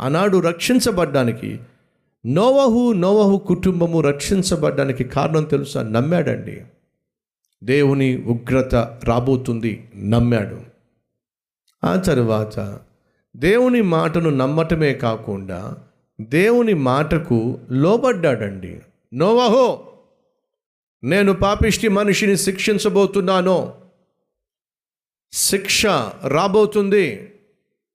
ఆనాడు రక్షించబడ్డానికి నోవహు నోవహు కుటుంబము రక్షించబడ్డానికి కారణం తెలుసా? నమ్మాడండి. దేవుని ఉగ్రత రాబోతుంది నమ్మాడు. ఆ తరువాత దేవుని మాటను నమ్మటమే కాకుండా దేవుని మాటకు లోబడ్డాడండి. నోవహో నేను పాపిష్టి మనిషిని శిక్షించబోతున్నాను. శిక్ష రాబోతుంది.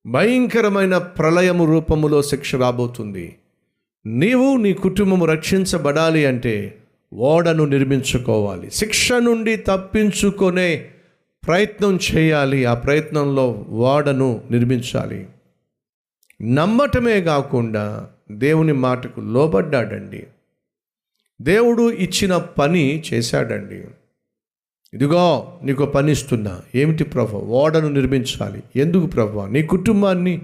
భయంకరమైన ప్రళయము రూపములో శిక్ష రాబోతుంది. నీవు నీ కుటుంబము రక్షించబడాలి అంటే ఓడను నిర్మించుకోవాలి. శిక్ష నుండి తప్పించుకునే ప్రయత్నం చేయాలి. ఆ ప్రయత్నంలో ఓడను నిర్మించాలి. నమ్మటమే కాకుండా దేవుని మాటకు లోబడ్డాడండి. దేవుడు ఇచ్చిన పని చేశాడండి. ఇదిగో నీకు పని ఇస్తున్నా ఏమిటి ప్రభు? ఓడను నిర్మించాలి. ఎందుకు ప్రభు? నీ కుటుంబాన్ని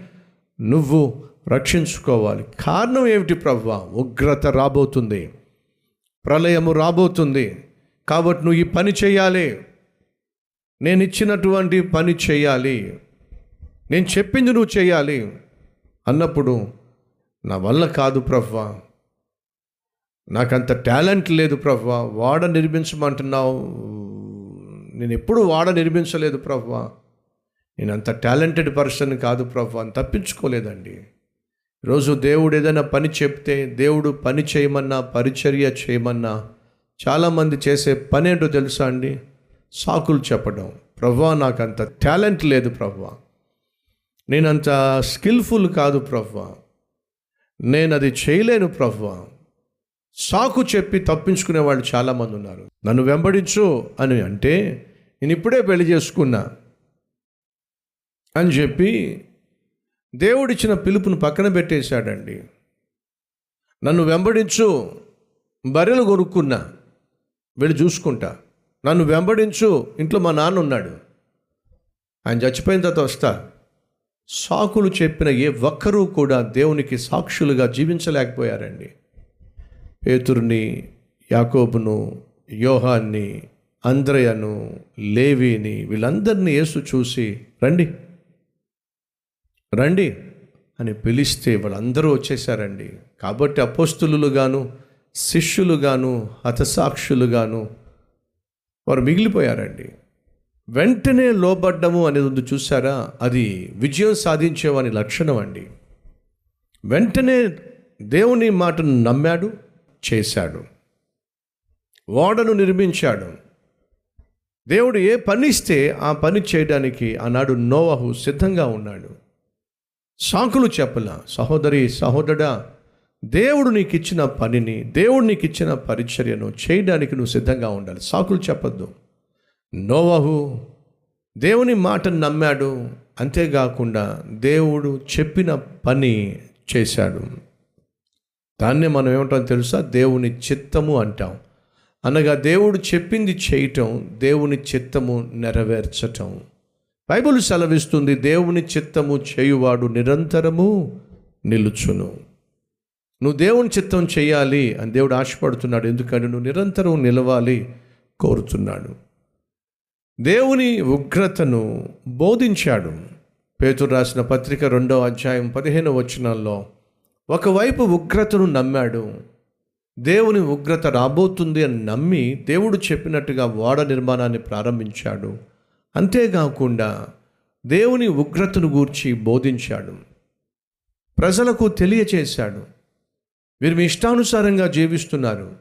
నువ్వు రక్షించుకోవాలి. కారణం ఏమిటి ప్రభు? ఉగ్రత రాబోతుంది. ప్రళయము రాబోతుంది. కాబట్టి నువ్వు ఈ పని చేయాలి. నేను ఇచ్చినటువంటి పని చేయాలి. నేను చెప్పింది నువ్వు చేయాలి. అన్నప్పుడు నా వల్ల కాదు ప్రవ్వా నాకంత టాలెంట్ లేదు ప్రవ్వా వాడ నిర్మించమంటున్నావు. నేను ఎప్పుడు వాడ నిర్మించలేదు ప్రవ్వా. నేను అంత టాలెంటెడ్ పర్సన్ కాదు ప్రవ్వా అని తప్పించుకోలేదండి. ఈరోజు దేవుడు ఏదైనా పని చెప్తే దేవుడు పని చేయమన్నా పరిచర్య చేయమన్నా చాలామంది చేసే పని ఏంటో తెలుసా అండి? సాకులు చెప్పడం. ప్రభా నాకు అంత టాలెంట్ లేదు ప్రభా నేనంత స్కిల్ఫుల్ కాదు ప్రవ్వా. నేను అది చేయలేను ప్రవ్వా. సాకు చెప్పి తప్పించుకునే వాళ్ళు చాలామంది ఉన్నారు. నన్ను వెంబడించు అని అంటే నేను ఇప్పుడే పెళ్ళి చేసుకున్నా అని చెప్పి దేవుడిచ్చిన పిలుపును పక్కన పెట్టేశాడండి. నన్ను వెంబడించు బర్రెలు కొనుక్కున్నా వెళ్ళి చూసుకుంటా. నన్ను వెంబడించు ఇంట్లో మా నాన్న ఉన్నాడు. ఆయన చచ్చిపోయిన తర్వాత వస్తా. సాకులు చెప్పిన ఏ ఒక్కరూ కూడా దేవునికి సాక్షులుగా జీవించలేకపోయారండి. పేతురుని యాకోబును యోహాన్ని అంద్రయను లేవీని వీళ్ళందరినీ యేసు చూసి రండి రండి అని పిలిస్తే వాళ్ళందరూ వచ్చేసారండి. కాబట్టి అపోస్తులుగాను శిష్యులుగాను హతసాక్షులుగాను వారు మిగిలిపోయారండి. వెంటనే లోబడ్డము అనేది ఉంది చూసారా? అది విజయం సాధించేవాని లక్షణం అండి. వెంటనే దేవుని మాటను నమ్మాడు. చేశాడు. ఓడను నిర్మించాడు. దేవుడు ఏ పని ఇస్తే ఆ పని చేయడానికి ఆనాడు నోవహు సిద్ధంగా ఉన్నాడు. సాకులు చెప్పల సహోదరి సహోదరుడా దేవుడు నీకు ఇచ్చిన పనిని దేవుడు నీకు ఇచ్చిన పరిచర్యను చేయడానికి నువ్వు సిద్ధంగా ఉండాలి. సాకులు చెప్పొద్దు. నోవహు దేవుని మాటను నమ్మాడు. అంతేకాకుండా దేవుడు చెప్పిన పని చేశాడు. దాన్నే మనం ఏమంటాం తెలుసా? దేవుని చిత్తము అంటాం. అనగా దేవుడు చెప్పింది చేయటం దేవుని చిత్తము నెరవేర్చటం. బైబుల్ సెలవిస్తుంది దేవుని చిత్తము చేయువాడు నిరంతరము నిలుచును. నువ్వు దేవుని చిత్తం చేయాలి అని దేవుడు ఆశపడుతున్నాడు. ఎందుకంటే నువ్వు నిరంతరం నిలవాలి కోరుతున్నాడు. దేవుని ఉగ్రతను బోధించాడు. పేతురు రాసిన పత్రిక రెండో అధ్యాయం పదిహేను వచనాల్లో ఒకవైపు ఉగ్రతను నమ్మాడు దేవుని ఉగ్రత రాబోతుంది అని నమ్మి దేవుడు చెప్పినట్టుగా ఓడ నిర్మాణాన్ని ప్రారంభించాడు. అంతేకాకుండా దేవుని ఉగ్రతను గూర్చి బోధించాడు. ప్రజలకు తెలియచేశాడు. వీరు మీ ఇష్టానుసారంగా జీవిస్తున్నారు.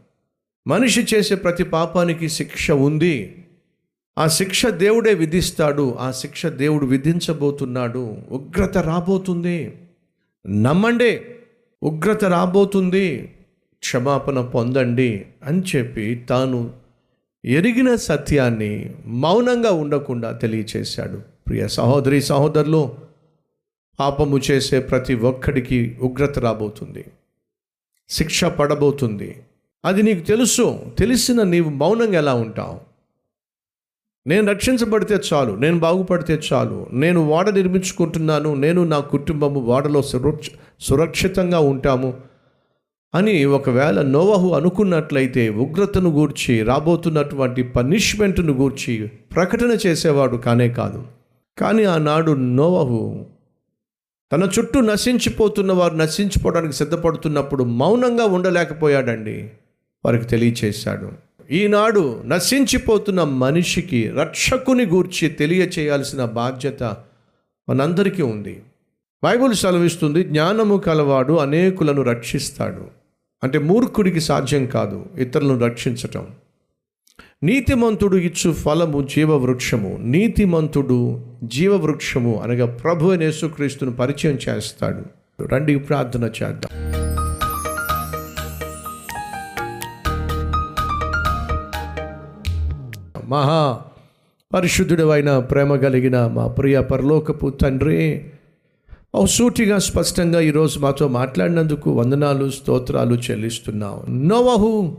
మనిషి చేసే ప్రతి పాపానికి శిక్ష ఉంది. ఆ శిక్ష దేవుడే విధిస్తాడు. ఆ శిక్ష దేవుడు విధించబోతున్నాడు. ఉగ్రత రాబోతుంది. నమ్మండి. ఉగ్రత రాబోతుంది క్షమాపణ పొందండి అని చెప్పి తాను ఎరిగిన సత్యాన్ని మౌనంగా ఉండకుండా తెలియచేశాడు. ప్రియ సహోదరి సహోదరులు పాపము చేసే ప్రతి ఒక్కడికి ఉగ్రత రాబోతుంది శిక్ష పడబోతుంది. అది నీకు తెలుసు తెలిసిన నీవు మౌనంగా ఎలా ఉంటావు? నేను రక్షించబడితే చాలు నేను బాగుపడితే చాలు నేను వాడ నిర్మించుకుంటున్నాను నేను నా కుటుంబము వాడలో సురక్ష సురక్షితంగా ఉంటాము అని ఒకవేళ నోవహు అనుకున్నట్లయితే ఉగ్రతను గూర్చి రాబోతున్నటువంటి పనిష్మెంట్ను గూర్చి ప్రకటన చేసేవాడు కానే కాదు. కానీ ఆనాడు నోవహు తన చుట్టూ నశించిపోతున్న వారు నశించిపోవడానికి సిద్ధపడుతున్నప్పుడు మౌనంగా ఉండలేకపోయాడండి. వారికి తెలియచేశాడు. ఈనాడు నశించిపోతున్న మనిషికి రక్షకుని గూర్చి తెలియచేయాల్సిన బాధ్యత మనందరికీ ఉంది. బైబుల్ సెలవిస్తుంది జ్ఞానము కలవాడు అనేకులను రక్షిస్తాడు. అంటే మూర్ఖుడికి సాధ్యం కాదు ఇతరులను రక్షించటం. నీతిమంతుడు ఇచ్చు ఫలము జీవవృక్షము నీతిమంతుడు జీవవృక్షము అనగా ప్రభు అయిన యేసుక్రీస్తును పరిచయం చేస్తాడు. రండి ప్రార్థన చేద్దాం. మహా పరిశుద్ధుడు అయిన ప్రేమ కలిగిన మా ప్రియ పరలోకపు తండ్రి సూటిగా స్పష్టంగా ఈరోజు మాతో మాట్లాడినందుకు వందనాలు స్తోత్రాలు చెల్లిస్తున్నాం నోవహు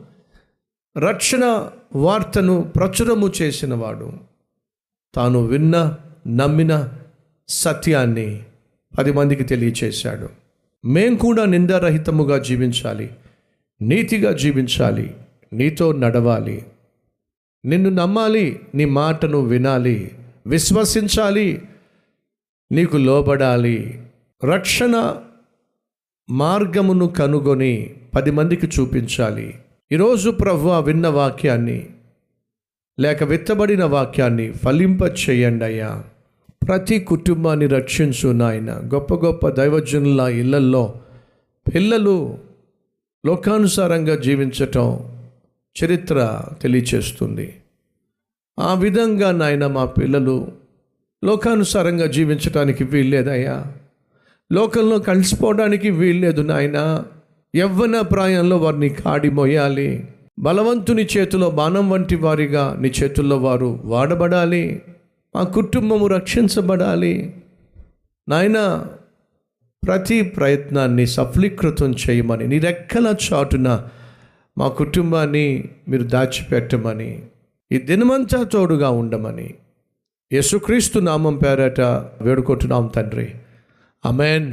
రక్షణ వార్తను ప్రచురము చేసినవాడు. తాను విన్న నమ్మిన సత్యాన్ని పది మందికి తెలియచేశాడు. మేం కూడా నిందారహితముగా జీవించాలి నీతిగా జీవించాలి నీతో నడవాలి. నిన్ను నమ్మాలి నీ మాటను వినాలి విశ్వసించాలి నీకు లోబడాలి. రక్షణ మార్గమును కనుగొని పది మందికి చూపించాలి. ఈరోజు ప్రభు విన్న వాక్యాన్ని లేక విత్తబడిన వాక్యాన్ని ఫలింప చేయండి అయ్యా. ప్రతి కుటుంబాన్ని రక్షించు నాయన. గొప్ప గొప్ప దైవజనుల ఇళ్ళల్లో పిల్లలు లోకానుసారంగా జీవించటం చరిత్ర తెలియచేస్తుంది. ఆ విధంగా నాయన మా పిల్లలు లోకానుసారంగా జీవించడానికి వీల్లేదయ్యా. లోకంలో కలిసిపోవడానికి వీల్లేదు నాయన. యవ్వన ప్రాయంలో వారిని కాడి మోయాలి. బలవంతుని చేతిలో బాణం వంటి వారిగా నీ చేతుల్లో వారు వాడబడాలి. మా కుటుంబము రక్షించబడాలి. నాయన ప్రతి ప్రయత్నాన్ని సఫలీకృతం చేయమని నీ రెక్కల చాటున మా కుటుంబాన్ని మీరు దాచిపెట్టమని ఈ దినమంతా తోడుగా ఉండమని యేసుక్రీస్తు నామం పేరట వేడుకుంటున్నాం తండ్రి. అమెన్